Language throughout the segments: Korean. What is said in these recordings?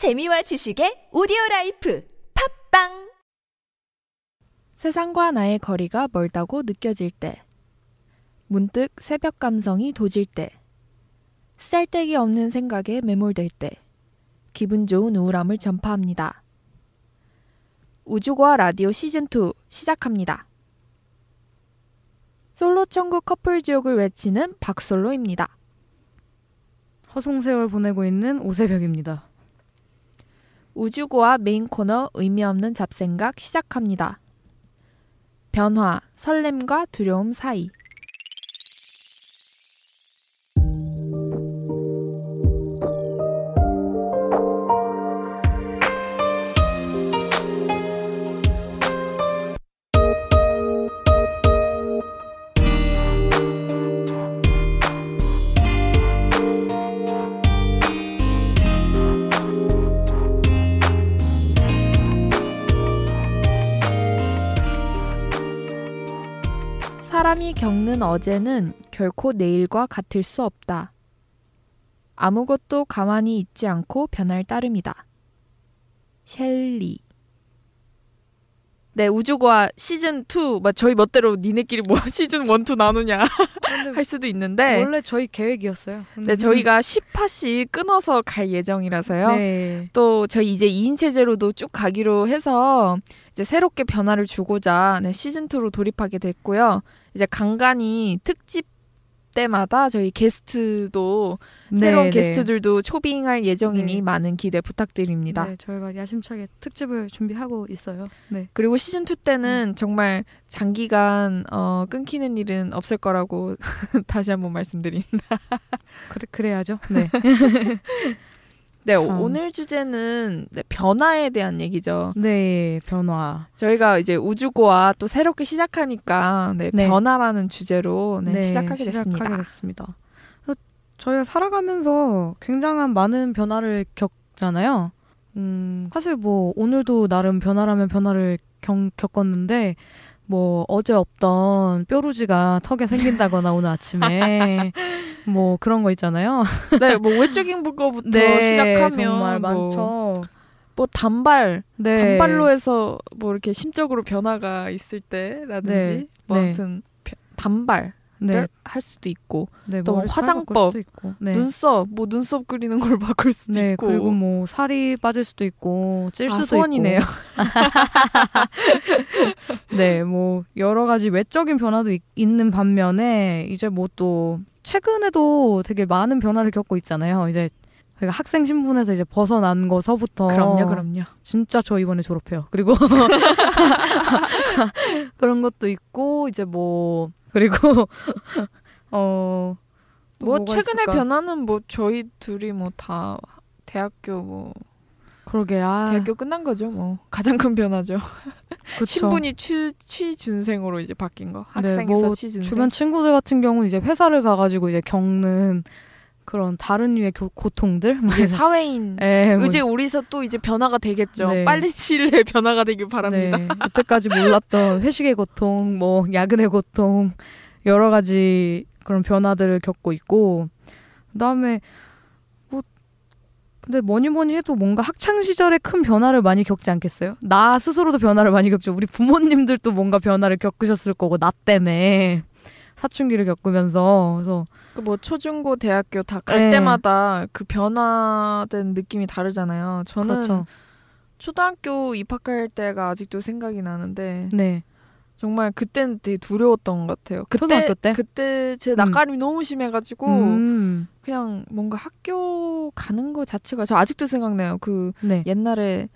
재미와 지식의 오디오 라이프 팟빵 세상과 나의 거리가 멀다고 느껴질 때, 문득 새벽 감성이 도질 때, 쓸데기 없는 생각에 매몰될 때, 기분 좋은 우울함을 전파합니다. 우주과 라디오 시즌 2 시작합니다. 솔로 천국 커플 지옥을 외치는 박솔로입니다. 허송세월 보내고 있는 오세벽입니다. 우주고와 메인 코너 의미 없는 잡생각 시작합니다. 변화, 설렘과 두려움 사이. 사람이 겪는 어제는 결코 내일과 같을 수 없다. 아무것도 가만히 있지 않고 변할 따름이다. 셸리. 네, 우주과 시즌 2, 막 저희 멋대로 니네끼리 뭐 시즌 1, 2 나누냐 할 수도 있는데, 원래 저희 계획이었어요. 네, 저희가 10화씩 끊어서 갈 예정이라서요. 네. 또 저희 이제 2인 체제로도 쭉 가기로 해서 이제 새롭게 변화를 주고자 네, 시즌 2로 돌입하게 됐고요. 이제 간간히 특집 때마다 저희 게스트도 새로운 네, 게스트들도 초빙할 예정이니 네. 많은 기대 부탁드립니다. 네, 저희가 야심차게 특집을 준비하고 있어요. 네. 그리고 시즌 2 때는 정말 장기간 어, 끊기는 일은 없을 거라고 다시 한번 말씀드립니다. 그래 그래야죠. 네. 네, 참. 오늘 주제는 네, 변화에 대한 얘기죠. 네, 변화. 저희가 이제 우주고와 또 새롭게 시작하니까 네, 네. 변화라는 주제로 네, 시작하게 됐습니다. 시작하게 됐습니다. 저희가 살아가면서 굉장한 많은 변화를 겪잖아요. 음, 사실 뭐 오늘도 나름 변화라면 변화를 경, 겪었는데 뭐 어제 없던 뾰루지가 턱에 생긴다거나 오늘 아침에 뭐 그런 거 있잖아요. 네, 뭐 외적인 거부터 시작하면 네, 정말 뭐, 많죠. 뭐 단발, 네. 단발로 해서 뭐 이렇게 심적으로 변화가 있을 때라든지 네. 뭐 네. 아무튼 벼- 단발 네, 할 수도 있고 네, 또 머리 살 화장법, 있고, 네. 눈썹, 뭐 눈썹 그리는 걸 바꿀 수도 네, 있고 그리고 뭐 살이 빠질 수도 있고 찔 아, 수도 소원이네요. 네, 뭐 여러 가지 외적인 변화도 있, 는 반면에 이제 뭐또 최근에도 되게 많은 변화를 겪고 있잖아요. 이제 저희가 학생 신분에서 이제 벗어난 거서부터 그럼요, 그럼요. 진짜 저 이번에 졸업해요. 그리고 그런 것도 있고 이제 뭐 그리고 어. 또뭐 최근에 있을까? 변화는 뭐 저희 둘이 뭐 다 대학교 뭐 그러게 아 대학교 끝난 거죠 뭐 가장 큰 변화죠 그쵸. 신분이 취, 취준생으로 이제 바뀐 거? 네, 학생에서 뭐 취준생? 주변 친구들 같은 경우는 이제 회사를 가가지고 이제 겪는 그런 다른 류의 교- 고통들? 이게 사회인. 예, 뭐, 이제 우리서 또 이제 변화가 되겠죠. 네. 빠른 시일 내에 변화가 되길 바랍니다. 네, 여태까지 몰랐던 회식의 고통, 뭐 야근의 고통 여러 가지 그런 변화들을 겪고 있고 그다음에 뭐 근데 뭐니 뭐니 해도 뭔가 학창 시절에 큰 변화를 많이 겪지 않겠어요? 나 스스로도 변화를 많이 겪죠. 우리 부모님들도 뭔가 변화를 겪으셨을 거고 나 때문에 사춘기를 겪으면서 그래서 그 뭐 초중고 대학교 다갈 네. 때마다 그 변화된 느낌이 다르잖아요 저는 그렇죠. 초등학교 입학할 때가 아직도 생각이 나는데 네. 정말 그때는 되게 두려웠던 것 같아요 그때 초등학교 때? 그때 제 낯가림이 너무 심해가지고 음, 그냥 뭔가 학교 가는 거 자체가 저 아직도 생각나요. 그 네. 옛날에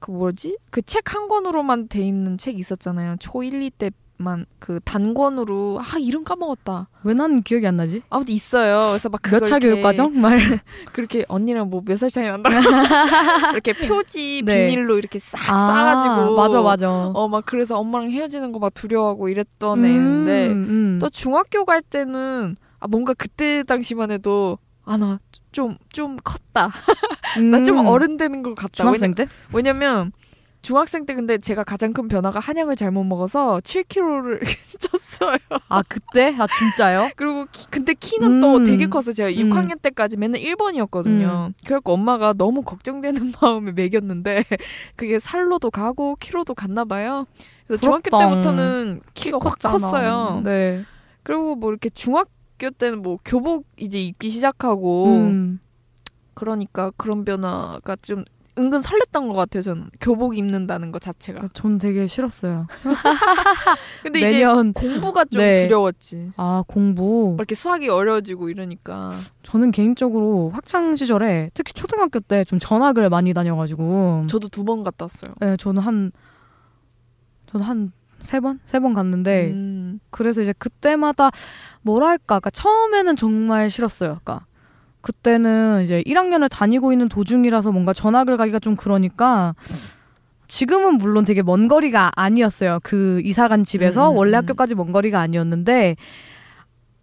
그 뭐지? 그 책 한 권으로만 돼 있는 책 있었잖아요. 초 1, 2때 만그 단권으로 아 이름 까먹었다. 왜 나는 기억이 안 나지? 아무튼 있어요. 그래서 막 몇차 그걸 교육 과정? 말. 그렇게 언니랑 뭐 몇 살 차이 난다. 이렇게 표지 네. 비닐로 이렇게 싹 아, 싸가지고 맞아 맞아. 어 막 그래서 엄마랑 헤어지는 거 막 두려워하고 이랬던 애인데 음. 또 중학교 갈 때는 아 뭔가 그때 당시만 해도 아나 좀좀 컸다. 나좀 음. 어른 되는 것 같다. 중학생 때? 왜냐, 면 중학생 때 근데 제가 가장 큰 변화가 한약을 잘못 먹어서 7kg를 쪘어요. 아 그때? 아 진짜요? 그리고 키, 근데 키는 또 음. 되게 컸어요. 제가 음. 6학년 때까지 맨날 1번이었거든요. 그래갖고 엄마가 너무 걱정되는 마음에 먹였는데 그게 살로도 가고 키로도 갔나 봐요. 그래서 중학교. 때부터는 키가 확. 컸어요. 네. 그리고 뭐 이렇게 중학교 때는 뭐 교복 이제 입기 시작하고 음. 그러니까 그런 변화가 좀 은근 설렜던 것 같아요. 저는 교복 입는다는 것 자체가. 전 되게 싫었어요. 근데 이제 매년 공부가 좀 네. 두려웠지. 아 공부. 뭐 이렇게 수학이 어려워지고 이러니까. 저는 개인적으로 학창 시절에 특히 초등학교 때 좀 전학을 많이 다녀가지고 저도 두 번 갔다 왔어요. 네, 저는 한 저는 한 세 번? 세 번 갔는데 음. 그래서 이제 그때마다 뭐랄까 그러니까 처음에는 정말 싫었어요. 그러니까 그때는 이제 1학년을 다니고 있는 도중이라서 뭔가 전학을 가기가 좀 그러니까 지금은 물론 되게 먼 거리가 아니었어요. 그 이사 간 집에서 음, 음, 원래 음. 학교까지 먼 거리가 아니었는데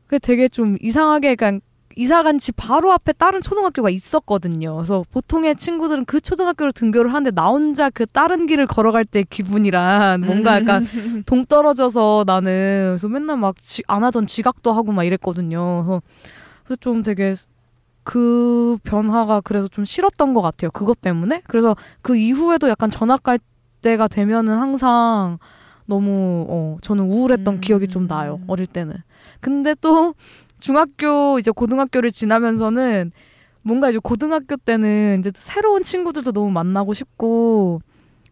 그 되게 좀 이상하게 그냥 이사 간 집 바로 앞에 다른 초등학교가 있었거든요. 그래서 보통의 친구들은 그 초등학교를 등교를 하는데 나 혼자 그 다른 길을 걸어갈 때 기분이란 뭔가 약간 동떨어져서 나는 그래서 맨날 막 안 하던 지각도 하고 막 이랬거든요. 그래서 좀 되게 그 변화가 그래서 좀 싫었던 것 같아요. 그것 때문에. 그래서 그 이후에도 약간 전학 갈 때가 되면은 항상 너무 어 저는 우울했던 음. 기억이 좀 나요. 어릴 때는. 근데 또 중학교 이제 고등학교를 지나면서는 뭔가 이제 고등학교 때는 이제 또 새로운 친구들도 너무 만나고 싶고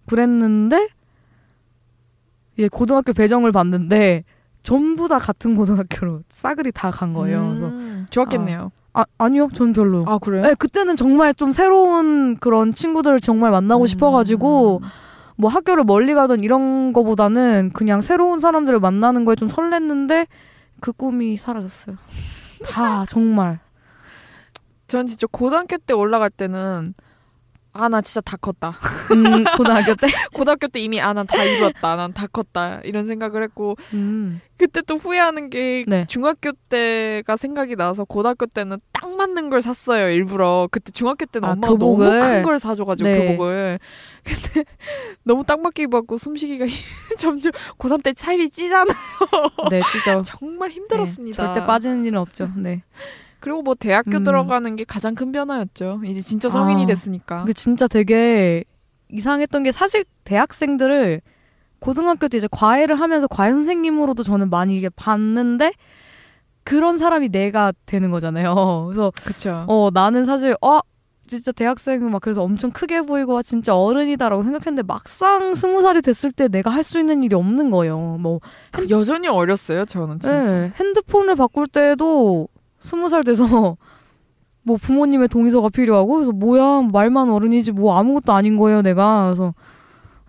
그랬는데 이제 고등학교 배정을 봤는데 전부 다 같은 고등학교로 싸그리 다 간 거예요. 음, 좋았겠네요. 아 아니요, 전 별로. 아, 그래요? 네, 그때는 정말 좀 새로운 그런 친구들을 정말 만나고 음. 싶어가지고 뭐 학교를 멀리 가던 이런 거보다는 그냥 새로운 사람들을 만나는 거에 좀 설렜는데 그 꿈이 사라졌어요. 다 정말. 전 진짜 고등학교 때 올라갈 때는 아 나 진짜 다 컸다. 음, 고등학교 때. 고등학교 때 이미 아 난 다 이뤘다. 난 다 컸다. 이런 생각을 했고 음. 그때 또 후회하는 게 네. 중학교 때가 생각이 나서 고등학교 때는 딱 맞는 걸 샀어요. 일부러 그때 중학교 때는 아, 엄마가 교복을? 너무 큰 걸 사줘가지고 네. 교복을 근데 너무 딱 맞게 입었고 숨쉬기가 점점 고3 때 살이 찌잖아. 네, 찢어. 정말 힘들었습니다. 네, 절대 빠지는 일은 없죠. 네. 그리고 뭐 대학교 음. 들어가는 게 가장 큰 변화였죠. 이제 진짜 성인이 아, 됐으니까. 그게 진짜 되게 이상했던 게 사실 대학생들을 고등학교 때 이제 과외를 하면서 과외 선생님으로도 저는 많이 이게 봤는데 그런 사람이 내가 되는 거잖아요. 그래서 그쵸. 어 나는 사실 어 진짜 대학생은 막 그래서 엄청 크게 보이고 와 진짜 어른이다라고 생각했는데 막상 스무 살이 됐을 때 내가 할 수 있는 일이 없는 거예요. 뭐그 여전히 어렸어요, 저는 진짜. 네, 핸드폰을 바꿀 때도 스무 살 돼서 뭐 부모님의 동의서가 필요하고 그래서 뭐야 말만 어른이지 뭐 아무것도 아닌 거예요 내가 그래서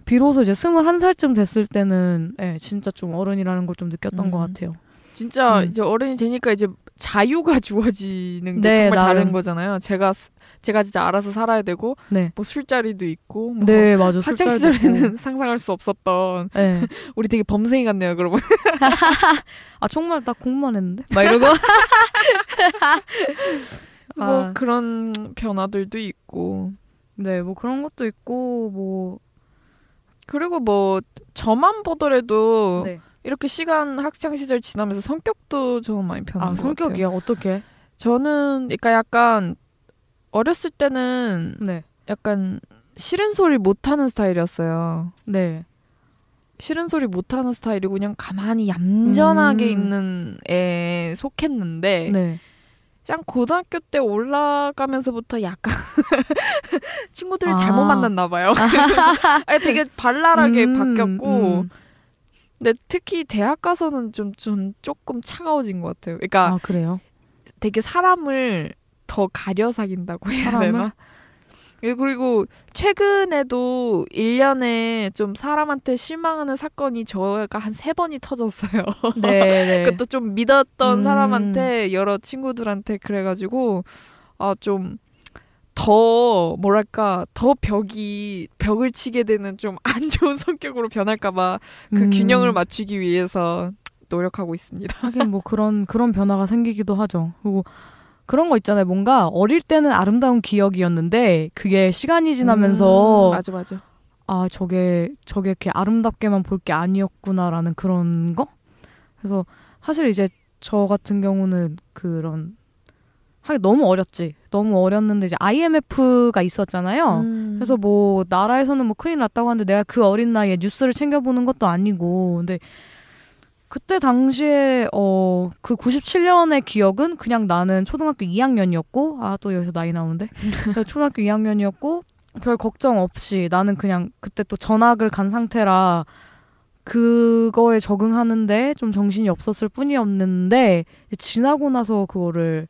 비로소 이제 스물한 살쯤 됐을 때는 예, 진짜 좀 어른이라는 걸 좀 느꼈던 음. 것 같아요. 진짜 음. 이제 어른이 되니까 이제 자유가 주어지는 게 네, 정말 다른 나름. 거잖아요. 제가 스- 제가 진짜 알아서 살아야 되고 네, 뭐 술자리도 있고 뭐 네 맞아. 학창 시절에는. 상상할 수 없었던 네. 우리 되게 범생이 같네요, 그러면. 아 정말 나 공부만 했는데 막 이러고 뭐 아. 그런 변화들도 있고 네 뭐 그런 것도 있고 뭐 그리고 뭐 저만 보더라도 네. 이렇게 시간 학창 시절 지나면서 성격도 저는 많이 변한 아것 같아요. 성격이야 어떻게? 저는 그러니까 약간 어렸을 때는 네, 약간 싫은 소리 못 하는 스타일이었어요. 네, 싫은 소리 못 하는 스타일이고 그냥 가만히 얌전하게 음. 있는 애에 속했는데 네. 그냥 고등학교 때 올라가면서부터 약간 친구들을 아. 잘못 만났나 봐요. 되게 발랄하게 음, 바뀌었고 음. 근데 특히 대학 가서는 좀, 좀 조금 차가워진 것 같아요. 그러니까 아 그래요? 되게 사람을 더 가려 사귄다고 해야 사람을? 되나? 예, 그리고 최근에도 1년에 좀 사람한테 실망하는 사건이 저가 한 세 번이 터졌어요. 네, 네. 그것도 좀 믿었던 음. 사람한테 여러 친구들한테 그래가지고 아 좀 더 뭐랄까 더 벽이 벽을 치게 되는 좀 안 좋은 성격으로 변할까봐 그 음. 균형을 맞추기 위해서 노력하고 있습니다. 하긴 뭐 그런 그런 변화가 생기기도 하죠. 그리고 그런 거 있잖아요. 뭔가 어릴 때는 아름다운 기억이었는데 그게 시간이 지나면서 음, 맞아 맞아. 아 저게 저게 이렇게 아름답게만 볼 게 아니었구나라는 그런 거. 그래서 사실 이제 저 같은 경우는 그런 하기 너무 어렸지. 너무 어렸는데 이제 IMF가 있었잖아요. 음. 그래서 뭐 나라에서는 뭐 큰일 났다고 하는데 내가 그 어린 나이에 뉴스를 챙겨보는 것도 아니고 근데 그때 당시에 어 그 97년의 기억은 그냥 나는 초등학교 2학년이었고 아 또 여기서 나이 나오는데 초등학교 2학년이었고 별 걱정 없이 나는 그냥 그때 또 전학을 간 상태라 그거에 적응하는데 좀 정신이 없었을 뿐이었는데 지나고 나서 그거를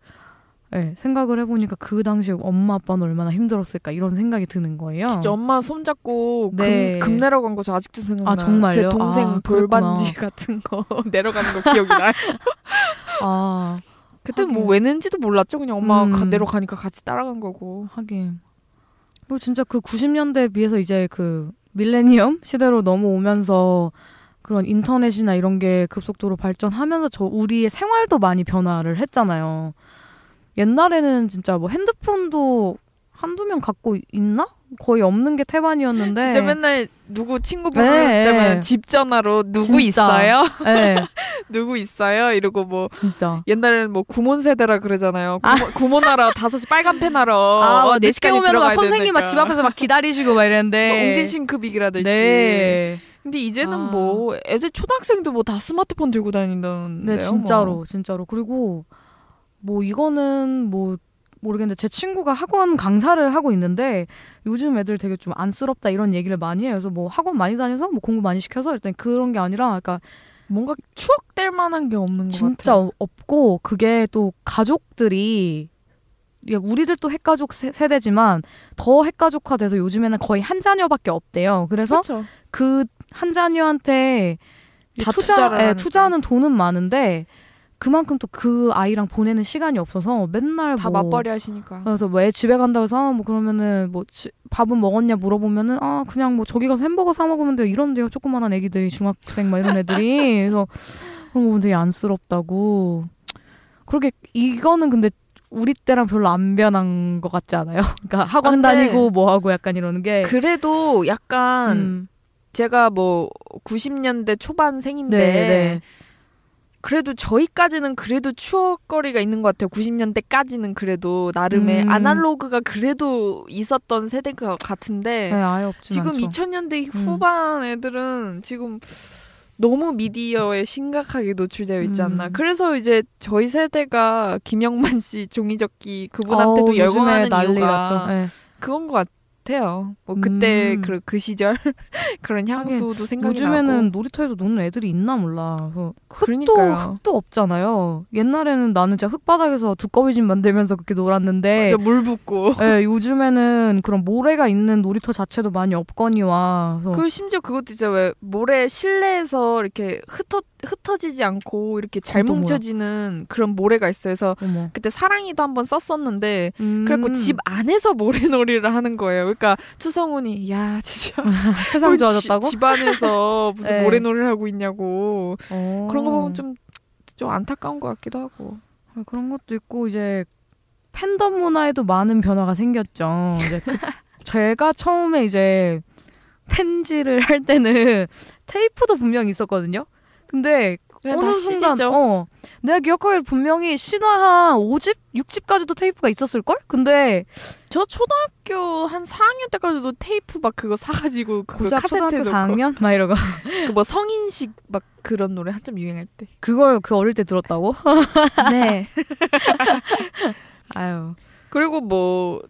예, 생각을 해보니까 그 당시에 엄마 아빠는 얼마나 힘들었을까 이런 생각이 드는 거예요. 진짜 엄마 손 잡고 네. 금, 금 내려간 거 저 아직도 생각나요. 아, 정말요? 제 동생 아, 돌반지 그랬구나. 같은 거 내려가는 거 기억이 나요. 아 그때 뭐 하긴. 왜 낸지도 몰랐죠. 그냥 엄마가 음. 가- 내려가니까 같이 따라간 거고. 하긴. 그리고 진짜 그 90년대에 비해서 이제 그 밀레니엄 시대로 넘어오면서 그런 인터넷이나 이런 게 급속도로 발전하면서 저 우리의 생활도 많이 변화를 했잖아요. 옛날에는 진짜 뭐 핸드폰도 한두 명 갖고 있나? 거의 없는 게 태반이었는데. 진짜 맨날 누구 친구 부를 네. 때면 집 전화로 누구 진짜. 있어요? 네, 누구 있어요? 이러고 뭐 진짜. 옛날에는 뭐 구몬 세대라 그러잖아요. 구몬, 구몬하러 5시 빨간 펜 하러 아, 어, 막네 늦게 시까지 오면 막 들어가야 선생님 막. 집 앞에서 막 기다리시고 막 이랬는데. 뭐 옹지싱크빅이라든지. 네. 근데 이제는 아. 뭐 애들 초등학생도 뭐 다 스마트폰 들고 다닌다는데요. 네, 진짜로, 뭐. 진짜로. 그리고 뭐 이거는 뭐 모르겠는데 제 친구가 학원 강사를 하고 있는데 요즘 애들 되게 좀 안쓰럽다 이런 얘기를 많이 해요. 그래서 뭐 학원 많이 다녀서 뭐 공부 많이 시켜서 일단 그런 게 아니라 그러니까 뭔가 추억될 만한 게 없는 것 진짜 같아요. 어- 없고 그게 또 가족들이 야, 우리들도 핵가족 세, 세대지만 더 핵가족화돼서 요즘에는 거의 한 자녀밖에 없대요. 그래서 그렇죠. 그한 자녀한테 투자, 투자를 예. 투자하는 돈은 많은데 그만큼 또 그 아이랑 보내는 시간이 없어서 맨날 다 뭐 맞벌이 하시니까. 그래서 왜 집에 간다고 해서 뭐 그러면은 뭐 지- 밥은 먹었냐 물어보면은 아 그냥 뭐 저기 가서 햄버거 사 먹으면 돼요 이런데요 조그만한 애기들이 중학생 막 이런 애들이 그래서 그런 거 보면 되게 안쓰럽다고 그렇게 이거는 근데 우리 때랑 별로 안 변한 것 같지 않아요? 그러니까 학원 근데 다니고 뭐 하고 약간 이러는 게 그래도 약간 음, 제가 뭐 90년대 초반생인데 네, 네. 그래도 저희까지는 그래도 추억거리가 있는 것 같아요. 90년대까지는 그래도 나름의 음. 아날로그가 그래도 있었던 세대가 같은데 네, 지금 않죠. 2000년대 음. 후반 애들은 지금 너무 미디어에 심각하게 노출되어 있지 않나. 음. 그래서 이제 저희 세대가 김영만 씨 종이접기 그분한테도 열광하는 이유가. 네. 그건 것 같아요. 뭐 그때 음. 그, 그 시절 그런 향수도 생각이 요즘에는 나고. 놀이터에서 노는 애들이 있나 몰라. 흙도 그러니까요. 흙도 없잖아요. 옛날에는 나는 진짜 흙바닥에서 두꺼비 집 만들면서 그렇게 놀았는데 맞아, 물 붓고. 예, 요즘에는 그런 모래가 있는 놀이터 자체도 많이 없거니와 그 심지어 그것도 진짜 왜 모래 실내에서 이렇게 흩어 흩어지지 않고 이렇게 잘또 뭐야? 뭉쳐지는 그런 모래가 있어요. 그래서 어머. 그때 사랑이도 한번 썼었는데 음. 그래갖고 집 안에서 모래놀이를 하는 거예요. 그러니까 추성훈이 야 진짜 세상 왜 좋아졌다고? 지- 집 안에서 무슨 네. 모래놀이를 하고 있냐고 어. 그런 거 보면 좀좀 안타까운 것 같기도 하고. 아, 그런 것도 있고 이제 팬덤 문화에도 많은 변화가 생겼죠. 이제 그, 제가 처음에 이제 팬지를 할 때는 테이프도 분명히 있었거든요. 근데 어느 다 순간 CD죠. 어 내가 기억하기로 분명히 신화 한 5집, 6집까지도 테이프가 있었을 걸? 근데 저 초등학교 한 4학년 때까지도 테이프 막 그거 사가지고 그 고작 카세트 초등학교 넣고 4학년 막 이러고 그 뭐 성인식 막 그런 노래 한참 유행할 때. 그걸 그 어릴 때 들었다고? 네. 아유. 그리고 뭐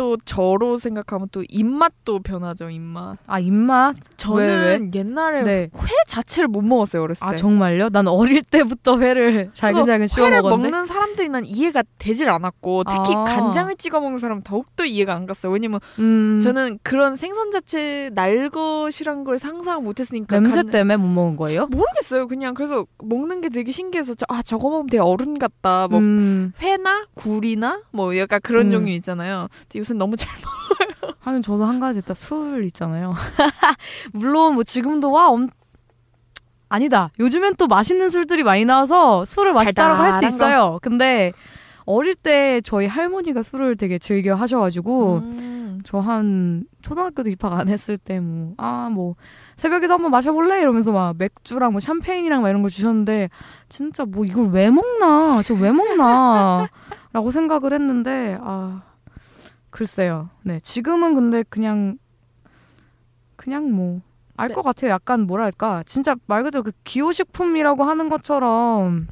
또 저로 생각하면 또 입맛도 변하죠 입맛. 아 입맛? 저는 옛날에 네. 회 자체를 못 먹었어요 어렸을 때. 아 정말요? 난 어릴 때부터 회를 잘근잘근 씹어 회를 먹었는데. 먹는 사람들이 난 이해가 되질 않았고 특히 아. 간장을 찍어 먹는 사람 은 더욱더 이해가 안 갔어요. 왜냐면 음, 저는 그런 생선 자체 날 것이란 걸 상상을 못했으니까 냄새 간- 때문에 못 먹은 거예요? 모르겠어요. 그냥 그래서 먹는 게 되게 신기해서 저, 아 저거 먹으면 되게 어른 같다. 뭐 음, 회나 굴이나 뭐 약간 그런 음. 종류 있잖아요. 요새 너무 잘 먹. 하긴 저도 한 가지 있다. 술 있잖아요. 물론 뭐 지금도 와 엄... 아니다. 요즘엔 또 맛있는 술들이 많이 나와서 술을 맛있다라고 할 수 있어요. 근데 어릴 때 저희 할머니가 술을 되게 즐겨 하셔가지고 음. 저한 초등학교도 입학 안 했을 때 뭐 아뭐 새벽에도 한번 마셔볼래 이러면서 막 맥주랑 뭐 샴페인이랑 막 이런 거 주셨는데 진짜 뭐 이걸 왜 먹나 저 왜 먹나라고 생각을 했는데 아 글쎄요. 네 지금은 근데 그냥 그냥 뭐 알것 네. 같아요. 약간 뭐랄까. 진짜 말 그대로 그 기호식품이라고 하는 것처럼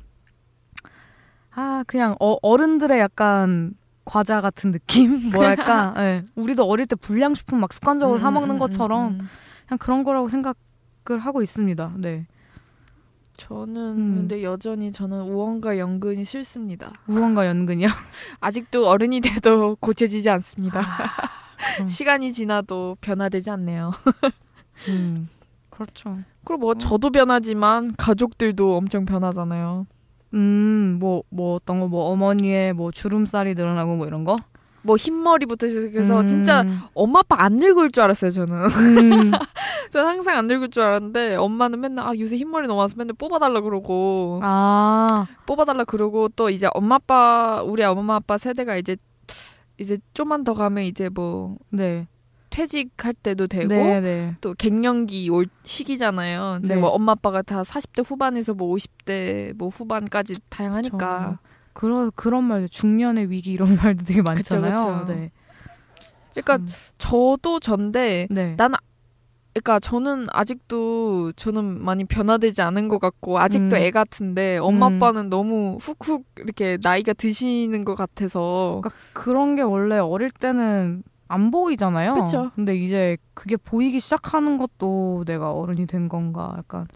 아 그냥 어, 어른들의 약간 과자 같은 느낌? 뭐랄까? 예. 우리도 어릴 때 불량식품 막 습관적으로 사 먹는 음, 음, 것처럼 음, 음. 그냥 그런 거라고 생각을 하고 있습니다. 네 저는 음. 근데 여전히 저는 우원과 연근이 싫습니다. 우원과 연근이요 아직도 어른이 돼도 고쳐지지 않습니다. 음. 시간이 지나도 변화되지 않네요. 음 그렇죠 그리고 뭐 저도 변하지만 가족들도 엄청 변하잖아요. 음 뭐 뭐 어떤 거 뭐 어머니의 뭐 주름살이 늘어나고 뭐 이런 거 뭐 흰머리부터 시작해서 음. 진짜 엄마 아빠 안 늙을 줄 알았어요 저는. 음. 저는 항상 안 늙을 줄 알았는데 엄마는 맨날 아 요새 흰머리 너무 많아서 맨날 뽑아달라 그러고 아 뽑아달라 그러고 또 이제 엄마 아빠 우리 엄마 아빠 세대가 이제 이제 좀만 더 가면 이제 뭐 네. 퇴직할 때도 되고 네, 네. 또 갱년기 올 시기잖아요. 네. 뭐 엄마 아빠가 다 40대 후반에서 뭐 50대 뭐 후반까지 다양하니까. 그런 그런 말 중년의 위기 이런 말도 되게 많잖아요. 그쵸. 네. 그러니까 참, 저도 전데 네. 난 그러니까 저는 아직도 저는 많이 변화되지 않은 것 같고 아직도 음. 애 같은데 엄마 음. 아빠는 너무 훅훅 이렇게 나이가 드시는 것 같아서 그러니까 그런 게 원래 어릴 때는 안 보이잖아요. 그쵸. 근데 이제 그게 보이기 시작하는 것도 내가 어른이 된 건가 약간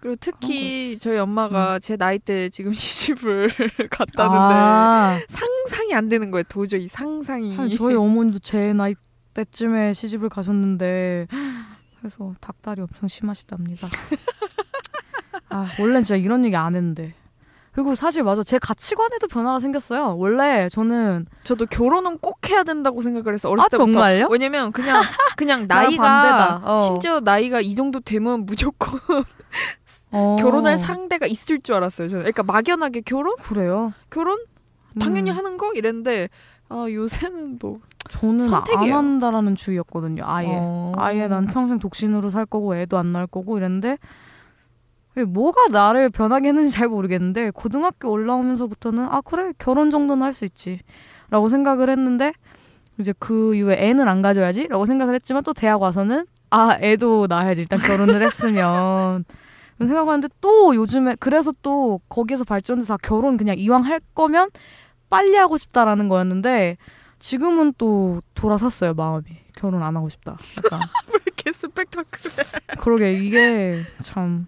그리고 특히 저희 엄마가 제 나이 때 지금 시집을 갔다는데 음. 아, 상상이 안 되는 거예요 도저히 상상이 한 저희 어머니도 제 나이 때쯤에 시집을 가셨는데 그래서 닭다리 엄청 심하시답니다. 아 원래 진짜 이런 얘기 안 했는데 그리고 사실 맞아 제 가치관에도 변화가 생겼어요. 원래 저는 저도 결혼은 꼭 해야 된다고 생각을 해서 어렸을 아, 때부터 정말요? 왜냐면 그냥 그냥 나이가 반대다. 어. 심지어 나이가 이 정도 되면 무조건 어, 결혼할 상대가 있을 줄 알았어요. 저는 그러니까 막연하게 결혼 그래요. 결혼 당연히 음, 하는 거 이랬는데 아 요새는 뭐 저는 선택이에요. 안 한다라는 주의였거든요. 아예 어. 아예 난 평생 독신으로 살 거고 애도 안 낳을 거고 이랬는데 뭐가 나를 변하게 했는지 잘 모르겠는데 고등학교 올라오면서부터는 아 그래 결혼 정도는 할 수 있지라고 생각을 했는데 이제 그 이후에 애는 안 가져야지라고 생각을 했지만 또 대학 와서는 아 애도 낳아야지 일단 결혼을 했으면 생각하는데 또 요즘에 그래서 또 거기에서 발전해서 아, 결혼 그냥 이왕 할 거면 빨리 하고 싶다라는 거였는데 지금은 또 돌아섰어요 마음이 결혼 안 하고 싶다 약간 왜 이렇게 스펙타클해. 그러게 이게 참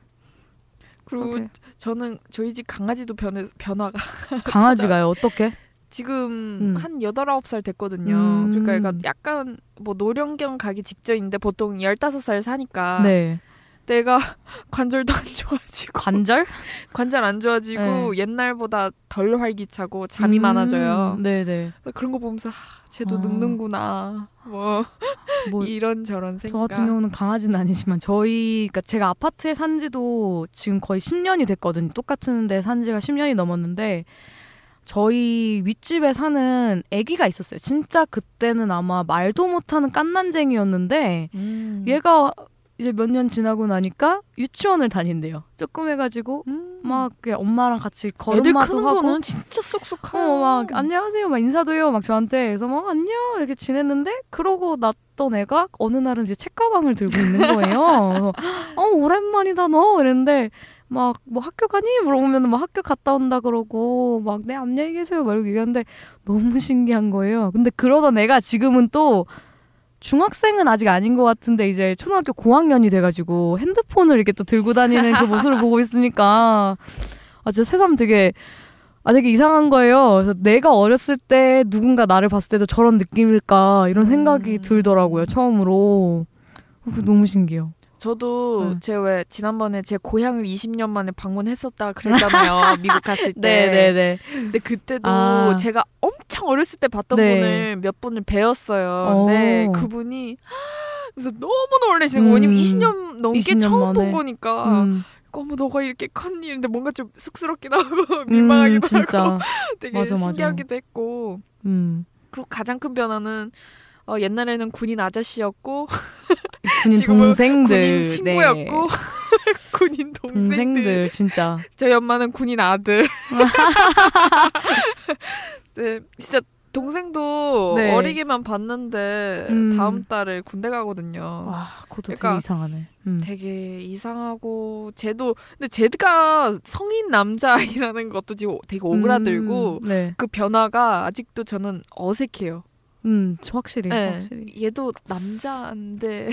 그리고 그러게. 저는 저희 집 강아지도 변해, 변화가 강아지가요 어떻게 지금 음. 한 여덟 아홉 살 됐거든요. 음. 그러니까 약간 뭐 노령견 가기 직전인데 보통 열다섯 살 사니까 네 내가 관절도 안 좋아지고 관절 관절 안 좋아지고 네. 옛날보다 덜 활기차고 잠이 음, 많아져요. 네네 그런 거 보면서 아, 쟤도 어. 늙는구나. 뭐 뭐 이런 저런 저 생각. 같은 경우는 강아지는 아니지만 저희 그러니까 제가 아파트에 산 지도 지금 거의 10년이 됐거든요. 똑같은 데 산 지가 10년이 넘었는데 저희 윗집에 사는 아기가 있었어요. 진짜 그때는 아마 말도 못하는 깐난쟁이였는데 음. 얘가 이제 몇 년 지나고 나니까 유치원을 다닌대요. 조금 해가지고 음. 막 엄마랑 같이 걸음마도 하고 거는 진짜 쏙쏙하고 어, 막 안녕하세요, 막 인사도 해요, 막 저한테 그래서 막 안녕 이렇게 지냈는데 그러고 났던 애가 어느 날은 이제 책가방을 들고 있는 거예요. 어 오랜만이다 너 이랬는데 막 뭐 학교 가니 물어보면 막 학교 갔다 온다 그러고 막네 안녕히 계세요 막 이렇게 얘기하는데 너무 신기한 거예요. 근데 그러던 애가 지금은 또 중학생은 아직 아닌 것 같은데 이제 초등학교 고학년이 돼가지고 핸드폰을 이렇게 또 들고 다니는 그 모습을 보고 있으니까 아 진짜 새삼 되게 아 되게 이상한 거예요. 그래서 내가 어렸을 때 누군가 나를 봤을 때도 저런 느낌일까 이런 생각이 음. 들더라고요. 처음으로 어, 너무 신기해요. 저도 네. 제왜 지난번에 제 고향을 20년 만에 방문했었다 그랬잖아요. 미국 갔을 때. 네네네. 근데 그때도 아. 제가 엄청 어렸을 때 봤던 네. 분을 몇 분을. 오. 근데 그분이 그래서 너무 놀라시는 거예요. 음. 왜냐면 20년 넘게 20년 처음 만에. 본 거니까. 음, 어머 너가 이렇게 컸니? 근데 뭔가 좀 쑥스럽기도 하고 민망하기도 음, 진짜. 하고 되게 맞아, 맞아. 신기하기도 했고 음. 그리고 가장 큰 변화는 어, 옛날에는 군인 아저씨였고 군인 동생들, 군인 네. 친구였고 군인 동생들. 동생들 진짜. 저희 엄마는 군인 아들. 네, 진짜 동생도 네. 어리게만 봤는데 음. 다음 달에 군대 가거든요. 와, 그것도 그러니까 되게 이상하네. 음. 되게 이상하고 쟤도 근데 쟤가 성인 남자아이라는 것도 지금 되게 오그라들고 음, 네. 그 변화가 아직도 저는 어색해요. 음, 확실히, 네. 확실히. 얘도 남자인데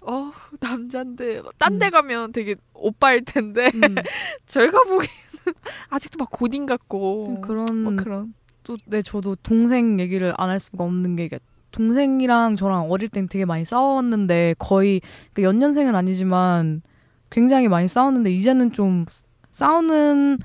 어 남자인데 딴 음. 데 가면 되게 오빠일 텐데 음, 저희가 보기에는 아직도 막 고딩 같고 그런 막 그런 또, 네, 저도 동생 얘기를 안 할 수가 없는 게 동생이랑 저랑 어릴 땐 되게 많이 싸웠는데 거의 그 연년생은 아니지만 굉장히 많이 싸웠는데 이제는 좀 싸우는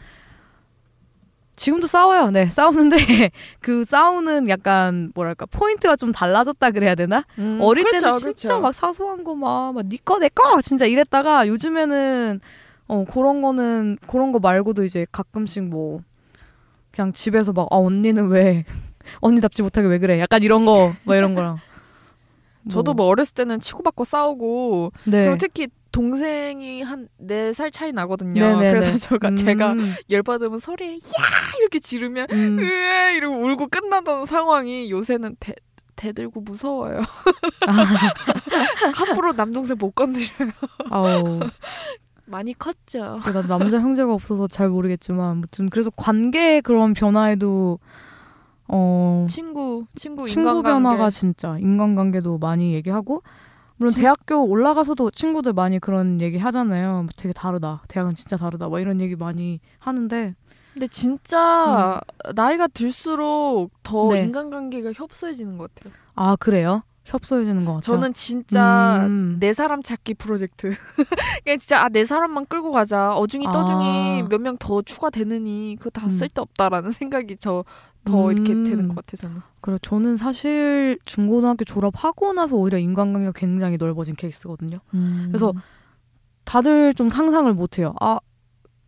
지금도 싸워요. 네, 싸우는데 그 싸우는 약간 뭐랄까 포인트가 좀 달라졌다 그래야 되나? 음, 어릴 그렇죠, 때는 진짜 그렇죠. 막 사소한 거 막막니꺼내꺼 진짜 이랬다가 요즘에는 어 그런 거는 그런 거 말고도 이제 가끔씩 뭐 그냥 집에서 막 아 언니는 왜 언니답지 못하게 왜 그래 약간 이런 거뭐 이런 거랑 저도 뭐 어렸을 때는 치고받고 싸우고 네. 그리고 특히 동생이 한 네 살 차이 나거든요. 네네네. 그래서 제가, 제가 음, 열받으면 소리를 야 이렇게 지르면 음. 으아 이러고 울고 끝나던 상황이 요새는 대, 대들고 무서워요. 함부로 남동생 못 건드려요. 아우 많이 컸죠. 나 남자 형제가 없어서 잘 모르겠지만 아무튼 그래서 관계 그런 변화에도 어 친구, 친구, 친구 인간관계. 변화가 진짜 인간관계도 많이 얘기하고 물론 진- 대학교 올라가서도 친구들 많이 그런 얘기 하잖아요. 뭐 되게 다르다. 대학은 진짜 다르다. 뭐 이런 얘기 많이 하는데 근데 진짜 나이가 들수록 더 음. 네. 인간관계가 협소해지는 것 같아요. 아 그래요? 협소해지는 것 같아요. 저는 진짜 음. 내 사람 찾기 프로젝트. 그냥 진짜 아, 내 사람만 끌고 가자. 어중이 아. 떠중이 몇명 더 추가되느니 그거 다 음. 쓸데없다라는 생각이 저 더 이렇게 음. 되는 것 같아요. 저는. 그래 저는 사실 중고등학교 졸업하고 나서 오히려 인간관계가 굉장히 넓어진 케이스거든요. 그래서 다들 좀 상상을 못 해요. 아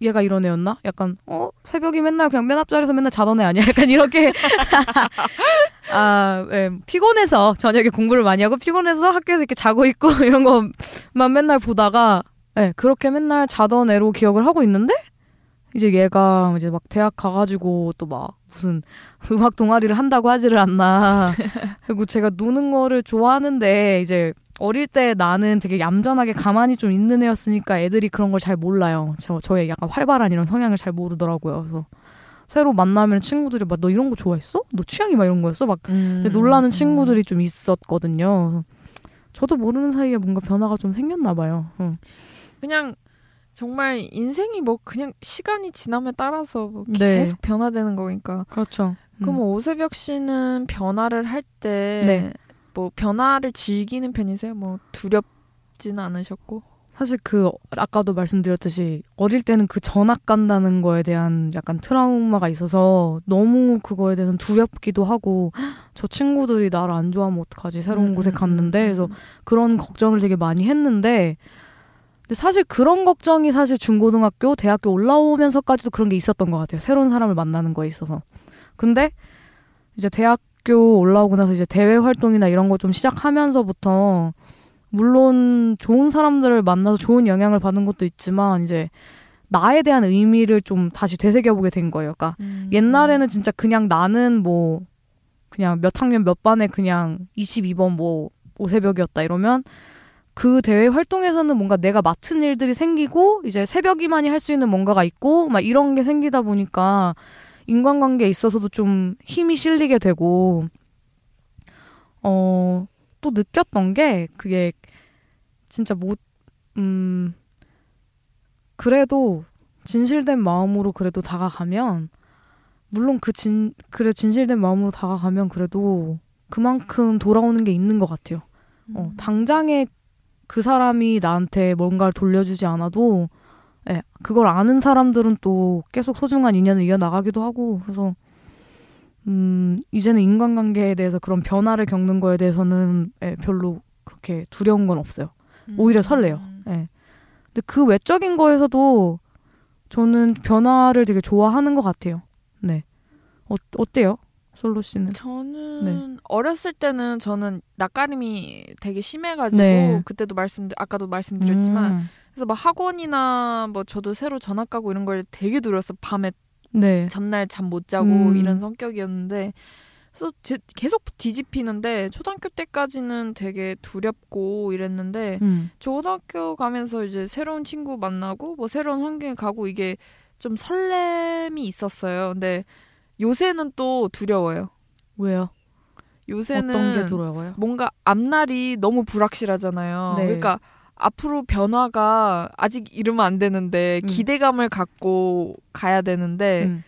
얘가 이런 애였나? 약간 어 새벽이 맨날 그냥 맨 앞자리에서 맨날 자던 애 아니야? 약간 이렇게 아 예, 피곤해서 저녁에 공부를 많이 하고 피곤해서 학교에서 이렇게 자고 있고 이런 것만 맨날 보다가 예, 그렇게 맨날 자던 애로 기억을 하고 있는데 이제 얘가 이제 막 대학 가가지고 또 막 무슨 음악 동아리를 한다고 하지를 않나 그리고 제가 노는 거를 좋아하는데 이제 어릴 때 나는 되게 얌전하게 가만히 좀 있는 애였으니까 애들이 그런 걸 잘 몰라요. 저, 저의 약간 활발한 이런 성향을 잘 모르더라고요. 그래서 새로 만나면 친구들이 막 너 이런 거 좋아했어? 너 취향이 막 이런 거였어? 막 근데 놀라는 친구들이 좀 있었거든요. 저도 모르는 사이에 뭔가 변화가 좀 생겼나 봐요. 응. 그냥 정말 인생이 뭐 그냥 시간이 지남에 따라서 뭐 네. 계속 변화되는 거니까. 그렇죠. 그럼 뭐 오세벽 씨는 변화를 할 때뭐 네. 변화를 즐기는 편이세요? 뭐 두렵지는 않으셨고. 사실 그 아까도 말씀드렸듯이 어릴 때는 그 전학 간다는 거에 대한 약간 트라우마가 있어서 너무 그거에 대해서는 두렵기도 하고 저 친구들이 나를 안 좋아하면 어떡하지 새로운 음, 곳에 음, 갔는데 음, 그래서 음. 그런 걱정을 되게 많이 했는데 근데 사실 그런 걱정이 사실 중고등학교 대학교 올라오면서까지도 그런 게 있었던 것 같아요 새로운 사람을 만나는 거에 있어서 근데 이제 대학교 올라오고 나서 이제 대외 활동이나 이런 거 좀 시작하면서부터 물론 좋은 사람들을 만나서 좋은 영향을 받는 것도 있지만 이제 나에 대한 의미를 좀 다시 되새겨보게 된 거예요. 그러니까 음. 옛날에는 진짜 그냥 나는 뭐 그냥 몇 학년 몇 반에 그냥 22번 뭐 오새벽이었다 이러면 그 대회 활동에서는 뭔가 내가 맡은 일들이 생기고 이제 새벽이만이 할 수 있는 뭔가가 있고 막 이런 게 생기다 보니까 인간관계에 있어서도 좀 힘이 실리게 되고 어 또 느꼈던 게 그게 진짜 못 음 그래도 진실된 마음으로 그래도 다가가면 물론 그 진 그래 진실된 마음으로 다가가면 그래도 그만큼 돌아오는 게 있는 것 같아요. 어, 당장에 그 사람이 나한테 뭔가를 돌려주지 않아도 예, 그걸 아는 사람들은 또 계속 소중한 인연을 이어나가기도 하고 그래서 음, 이제는 인간관계에 대해서 그런 변화를 겪는 거에 대해서는 예, 별로 그렇게 두려운 건 없어요. 오히려 설레요. 음. 예. 근데 그 외적인 거에서도 저는 변화를 되게 좋아하는 것 같아요. 네. 어, 어때요? 솔로 씨는? 저는 네. 어렸을 때는 저는 낯가림이 되게 심해가지고 네. 그때도 말씀 아까도 말씀드렸지만 음. 그래서 막 학원이나 뭐 저도 새로 전학 가고 이런 걸 되게 두려웠어 밤에 네. 전날 잠 못 자고 음. 이런 성격이었는데 그래서 제- 계속 뒤집히는데 초등학교 때까지는 되게 두렵고 이랬는데 음. 초등학교 가면서 이제 새로운 친구 만나고 뭐 새로운 환경에 가고 이게 좀 설렘이 있었어요. 근데 요새는 또 두려워요. 왜요? 요새는 어떤 게 두려워요? 뭔가 앞날이 너무 불확실하잖아요. 네. 그러니까 앞으로 변화가 아직 이르면 안 되는데 음. 기대감을 갖고 가야 되는데 음.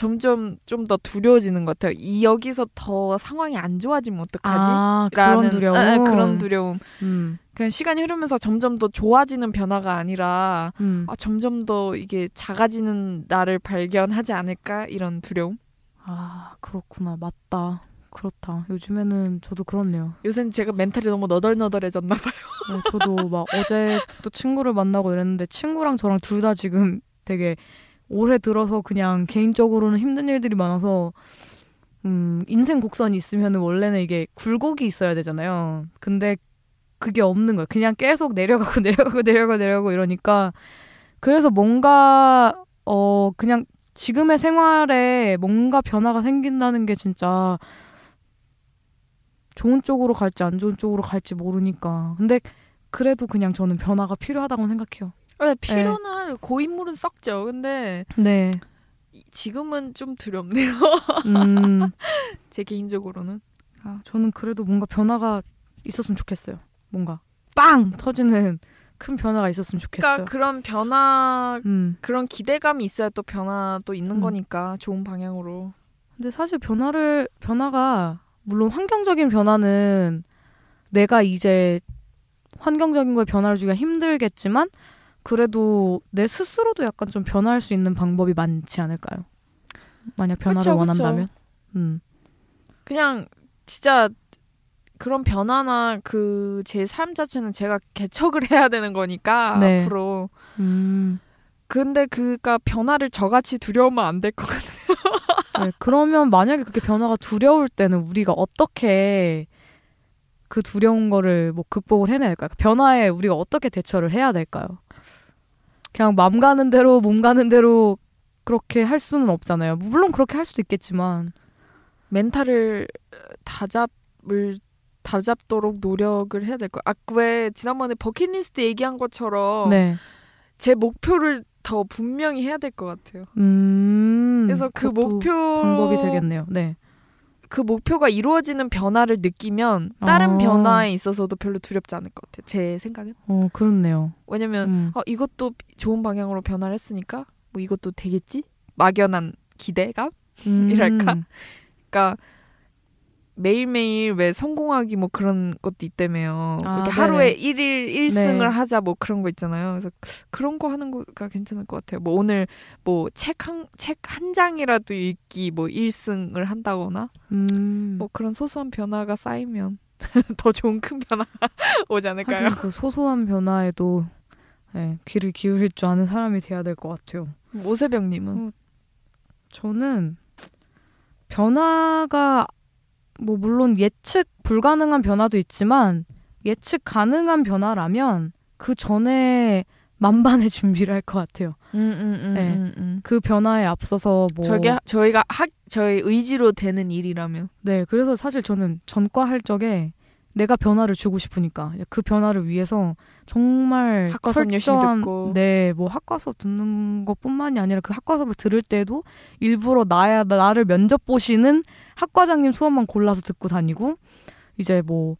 점점 좀 더 두려워지는 것 같아요. 이 여기서 더 상황이 안 좋아지면 어떡하지? 아, 그런 두려움. 아, 아, 그런 두려움. 음. 그냥 시간이 흐르면서 점점 더 좋아지는 변화가 아니라 음. 아, 점점 더 이게 작아지는 나를 발견하지 않을까 이런 두려움. 아, 그렇구나. 맞다. 그렇다. 요즘에는 저도 그렇네요. 요새는 제가 멘탈이 너무 너덜너덜해졌나 봐요. 네, 저도 막 어제 또 친구를 만나고 이랬는데 친구랑 저랑 둘 다 지금 되게 올해 들어서 그냥 개인적으로는 힘든 일들이 많아서 음, 인생 곡선이 있으면 원래는 이게 굴곡이 있어야 되잖아요. 근데 그게 없는 거예요. 그냥 계속 내려가고 내려가고 내려가고 내려가고 이러니까 그래서 뭔가 어 그냥 지금의 생활에 뭔가 변화가 생긴다는 게 진짜 좋은 쪽으로 갈지 안 좋은 쪽으로 갈지 모르니까. 근데 그래도 그냥 저는 변화가 필요하다고 생각해요. 네, 필요는 고인물은 썩죠. 근데 네. 이- 지금은 좀 두렵네요. 음. 제 개인적으로는. 아, 저는 그래도 뭔가 변화가 있었으면 좋겠어요. 뭔가 빵 터지는 큰 변화가 있었으면 좋겠어요. 그러니까 그런 변화, 음. 그런 기대감이 있어야 또 변화도 있는 음. 거니까 좋은 방향으로. 근데 사실 변화를 변화가 물론 환경적인 변화는 내가 이제 환경적인 거에 변화를 주기가 힘들겠지만 그래도 내 스스로도 약간 좀 변화할 수 있는 방법이 많지 않을까요? 만약 변화를 그쵸, 그쵸. 원한다면. 음. 그냥 진짜 그런 변화나 그 제 삶 자체는 제가 개척을 해야 되는 거니까 네. 앞으로. 음. 근데 그가 변화를 저같이 두려우면 안 될 것 같아요. 네, 그러면 만약에 그렇게 변화가 두려울 때는 우리가 어떻게 그 두려운 거를 뭐 극복을 해내야 될까요? 변화에 우리가 어떻게 대처를 해야 될까요? 그냥 맘 가는 대로 몸 가는 대로 그렇게 할 수는 없잖아요. 물론 그렇게 할 수도 있겠지만 멘탈을 다잡을 다잡도록 노력을 해야 될 거야. 아왜 지난번에 버킷리스트 얘기한 것처럼 네. 제 목표를 더 분명히 해야 될 것 같아요. 음. 그래서 그 목표 방법이 되겠네요. 네. 그 목표가 이루어지는 변화를 느끼면 다른 어. 변화에 있어서도 별로 두렵지 않을 것 같아요. 제 생각엔. 어, 그렇네요. 왜냐면 음. 어, 이것도 좋은 방향으로 변화를 했으니까 뭐 이것도 되겠지? 막연한 기대감? 이랄까? 음. 그러니까 매일매일 왜 성공하기 뭐 그런 것도 있다며요. 아, 이렇게 네네. 하루에 일일일승을 네. 하자 뭐 그런 거 있잖아요. 그래서 그런 거 하는 거가 괜찮을 것 같아요. 뭐 오늘 뭐 책 한 책 한 장이라도 읽기 뭐 1승을 한다거나 음. 뭐 그런 소소한 변화가 쌓이면 더 좋은 큰 변화가 오지 않을까요? 그 소소한 변화에도 네, 귀를 기울일 줄 아는 사람이 돼야 될 것 같아요. 오세병님은 저는 변화가 뭐 물론 예측 불가능한 변화도 있지만 예측 가능한 변화라면 그 전에 만반의 준비를 할 것 같아요. 음, 음, 음, 네. 음, 음. 그 변화에 앞서서 뭐 저게 저희가 학 저희 의지로 되는 일이라면 네 그래서 사실 저는 전과 할 적에 내가 변화를 주고 싶으니까 그 변화를 위해서 정말 학과 수업 열심히 듣고. 네, 뭐 학과 수업 듣는 것뿐만이 아니라 그 학과 수업을 들을 때도 일부러 나야 나를 면접 보시는 학과장님 수업만 골라서 듣고 다니고 이제 뭐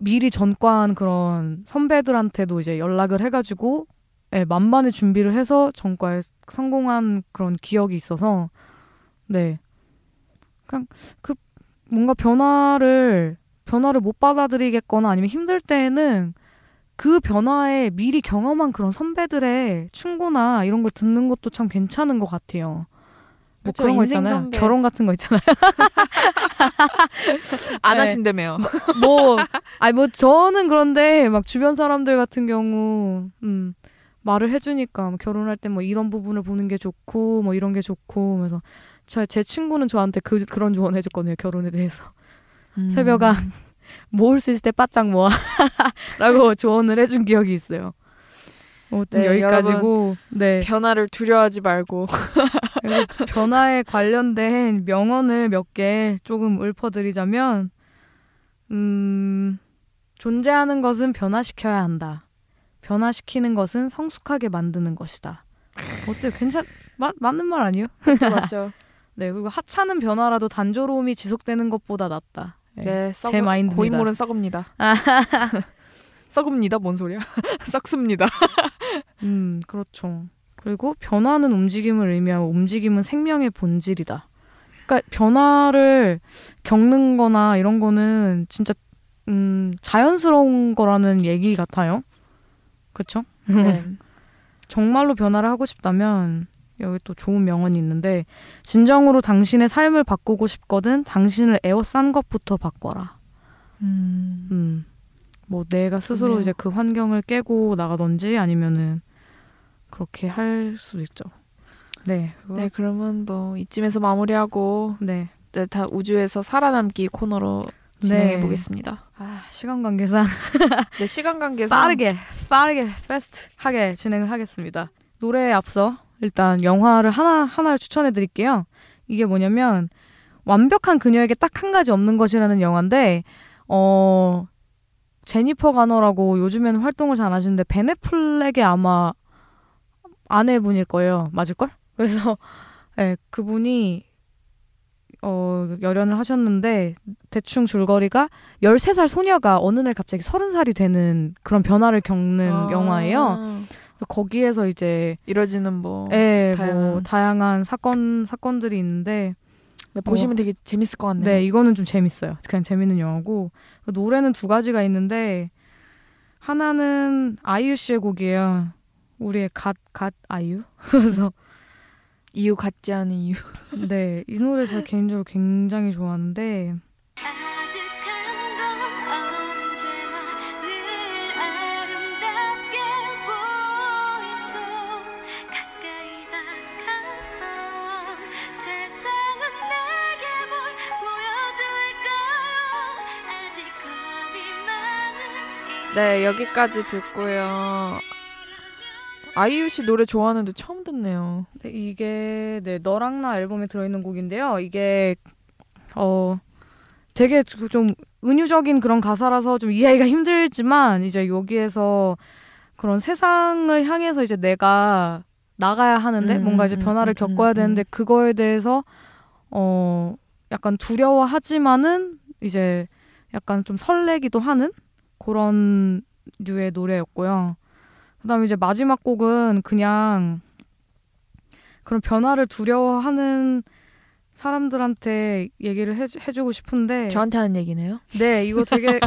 미리 전과한 그런 선배들한테도 이제 연락을 해가지고 네, 만반의 준비를 해서 전과에 성공한 그런 기억이 있어서 네 그냥 그 뭔가 변화를 변화를 못 받아들이겠거나 아니면 힘들 때에는 그 변화에 미리 경험한 그런 선배들의 충고나 이런 걸 듣는 것도 참 괜찮은 것 같아요. 뭐 그쵸, 그런 거 있잖아요. 선배. 결혼 같은 거 있잖아요. 안 네. 하신다며요. 뭐, 아니 뭐 저는 그런데 막 주변 사람들 같은 경우, 음, 말을 해주니까 뭐 결혼할 때 뭐 이런 부분을 보는 게 좋고 뭐 이런 게 좋고 그래서 저, 제 친구는 저한테 그, 그런 조언 해줬거든요. 결혼에 대해서. 음. 새벽아. 모을 수 있을 때 바짝 모아. 라고 조언을 해준 기억이 있어요. 아무튼 네, 여기까지고. 네. 변화를 두려워하지 말고. 변화에 관련된 명언을 몇 개 조금 읊어드리자면, 음, 존재하는 것은 변화시켜야 한다. 변화시키는 것은 성숙하게 만드는 것이다. 어때요? 괜찮, 마, 맞는 말 아니에요? 맞죠, 맞죠. 네, 그리고 하찮은 변화라도 단조로움이 지속되는 것보다 낫다. 네. 네, 제 마인드입니다. 고인물은 썩읍니다. 썩읍니다. 뭔 소리야? 썩습니다. 음, 그렇죠. 그리고 변화는 움직임을 의미하고 움직임은 생명의 본질이다. 그러니까 변화를 겪는 거나 이런 거는 진짜 음, 자연스러운 거라는 얘기 같아요. 그렇죠? 네. 정말로 변화를 하고 싶다면 여기 또 좋은 명언이 있는데 진정으로 당신의 삶을 바꾸고 싶거든 당신을 에워싼 것부터 바꿔라. 음. 음. 뭐 내가 스스로 좋네요. 이제 그 환경을 깨고 나가던지 아니면은 그렇게 할 수도 있죠. 네. 네, 그러면 뭐 이쯤에서 마무리하고 네. 네, 다 우주에서 살아남기 코너로 진행해 보겠습니다. 아, 시간 관계상 네, 시간 관계상 빠르게 빠르게 패스트하게 진행을 하겠습니다. 노래에 앞서 일단 영화를 하나 하나를 추천해 드릴게요. 이게 뭐냐면 완벽한 그녀에게 딱 한 가지 없는 것이라는 영화인데 어 제니퍼 가너라고 요즘에는 활동을 잘 안 하시는데 베네플렉의 아마 아내분일 거예요. 맞을 걸? 그래서 예, 그분이 어 열연을 하셨는데 대충 줄거리가 13살 소녀가 어느 날 갑자기 30살이 되는 그런 변화를 겪는 아, 영화예요. 거기에서 이제 이뤄지는 뭐 예, 다양한. 뭐 다양한 사건 사건들이 있는데 네, 보시면 되게 재밌을 것 같네요. 네, 이거는 좀 재밌어요. 그냥 재밌는 영화고 노래는 두 가지가 있는데 하나는 아이유 씨의 곡이에요. 우리의 갓갓 아이유. 그래서 이유 같지 않은 이유. 네, 이 노래 제가 개인적으로 굉장히 좋아하는데 네, 여기까지 듣고요. 아이유 씨 노래 좋아하는데 처음 듣네요. 네, 이게 네 너랑 나 앨범에 들어있는 곡인데요. 이게 어 되게 좀 은유적인 그런 가사라서 좀 이해하기가 힘들지만 이제 여기에서 그런 세상을 향해서 이제 내가 나가야 하는데 음, 뭔가 이제 음, 변화를 음, 겪어야 음, 되는데 그거에 대해서 어 약간 두려워하지만은 이제 약간 좀 설레기도 하는 그런 류의 노래였고요. 그다음에 이제 마지막 곡은 그냥 그런 변화를 두려워하는 사람들한테 얘기를 해주, 해주고 싶은데 저한테 하는 얘기네요. 네 이거 되게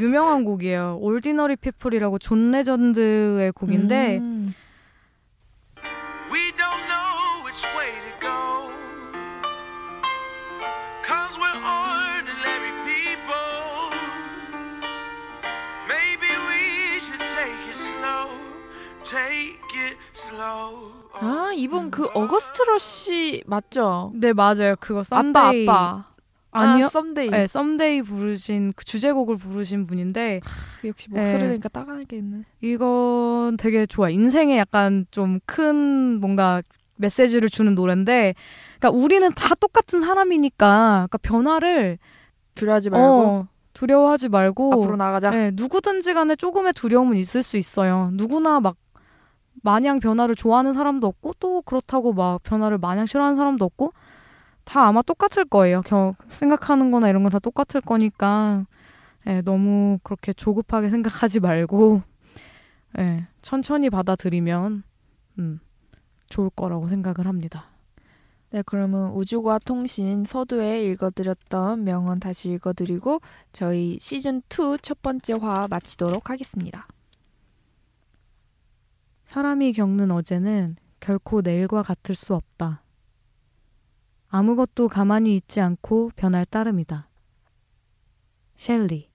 유명한 곡이에요. Ordinary People이라고 존 레전드의 곡인데 음. 아, 이분 그 August Rush 맞죠? 네 맞아요. 그거 아빠 Someday 아빠. 아니요. 아, Someday. 네, Someday 부르신 그 주제곡을 부르신 분인데 역시 목소리 네. 들으니까 따가겠네. 이건 되게 좋아. 인생에 약간 좀 큰 뭔가 메시지를 주는 노래인데, 그러니까 우리는 다 똑같은 사람이니까, 그러니까 변화를 두려워하지 말고 어, 두려워하지 말고, 앞으로 나가자. 네, 누구든지 간에 조금의 두려움은 있을 수 있어요. 누구나 막 마냥 변화를 좋아하는 사람도 없고, 또 그렇다고 막 변화를 마냥 싫어하는 사람도 없고, 다 아마 똑같을 거예요. 겨, 생각하는 거나 이런 건 다 똑같을 거니까, 예, 너무 그렇게 조급하게 생각하지 말고, 예, 천천히 받아들이면, 음, 좋을 거라고 생각을 합니다. 네, 그러면 우주과 통신 서두에 읽어드렸던 명언 다시 읽어드리고 저희 시즌 2 첫 번째 화 마치도록 하겠습니다. 사람이 겪는 어제는 결코 내일과 같을 수 없다. 아무것도 가만히 있지 않고 변할 따름이다. 셸리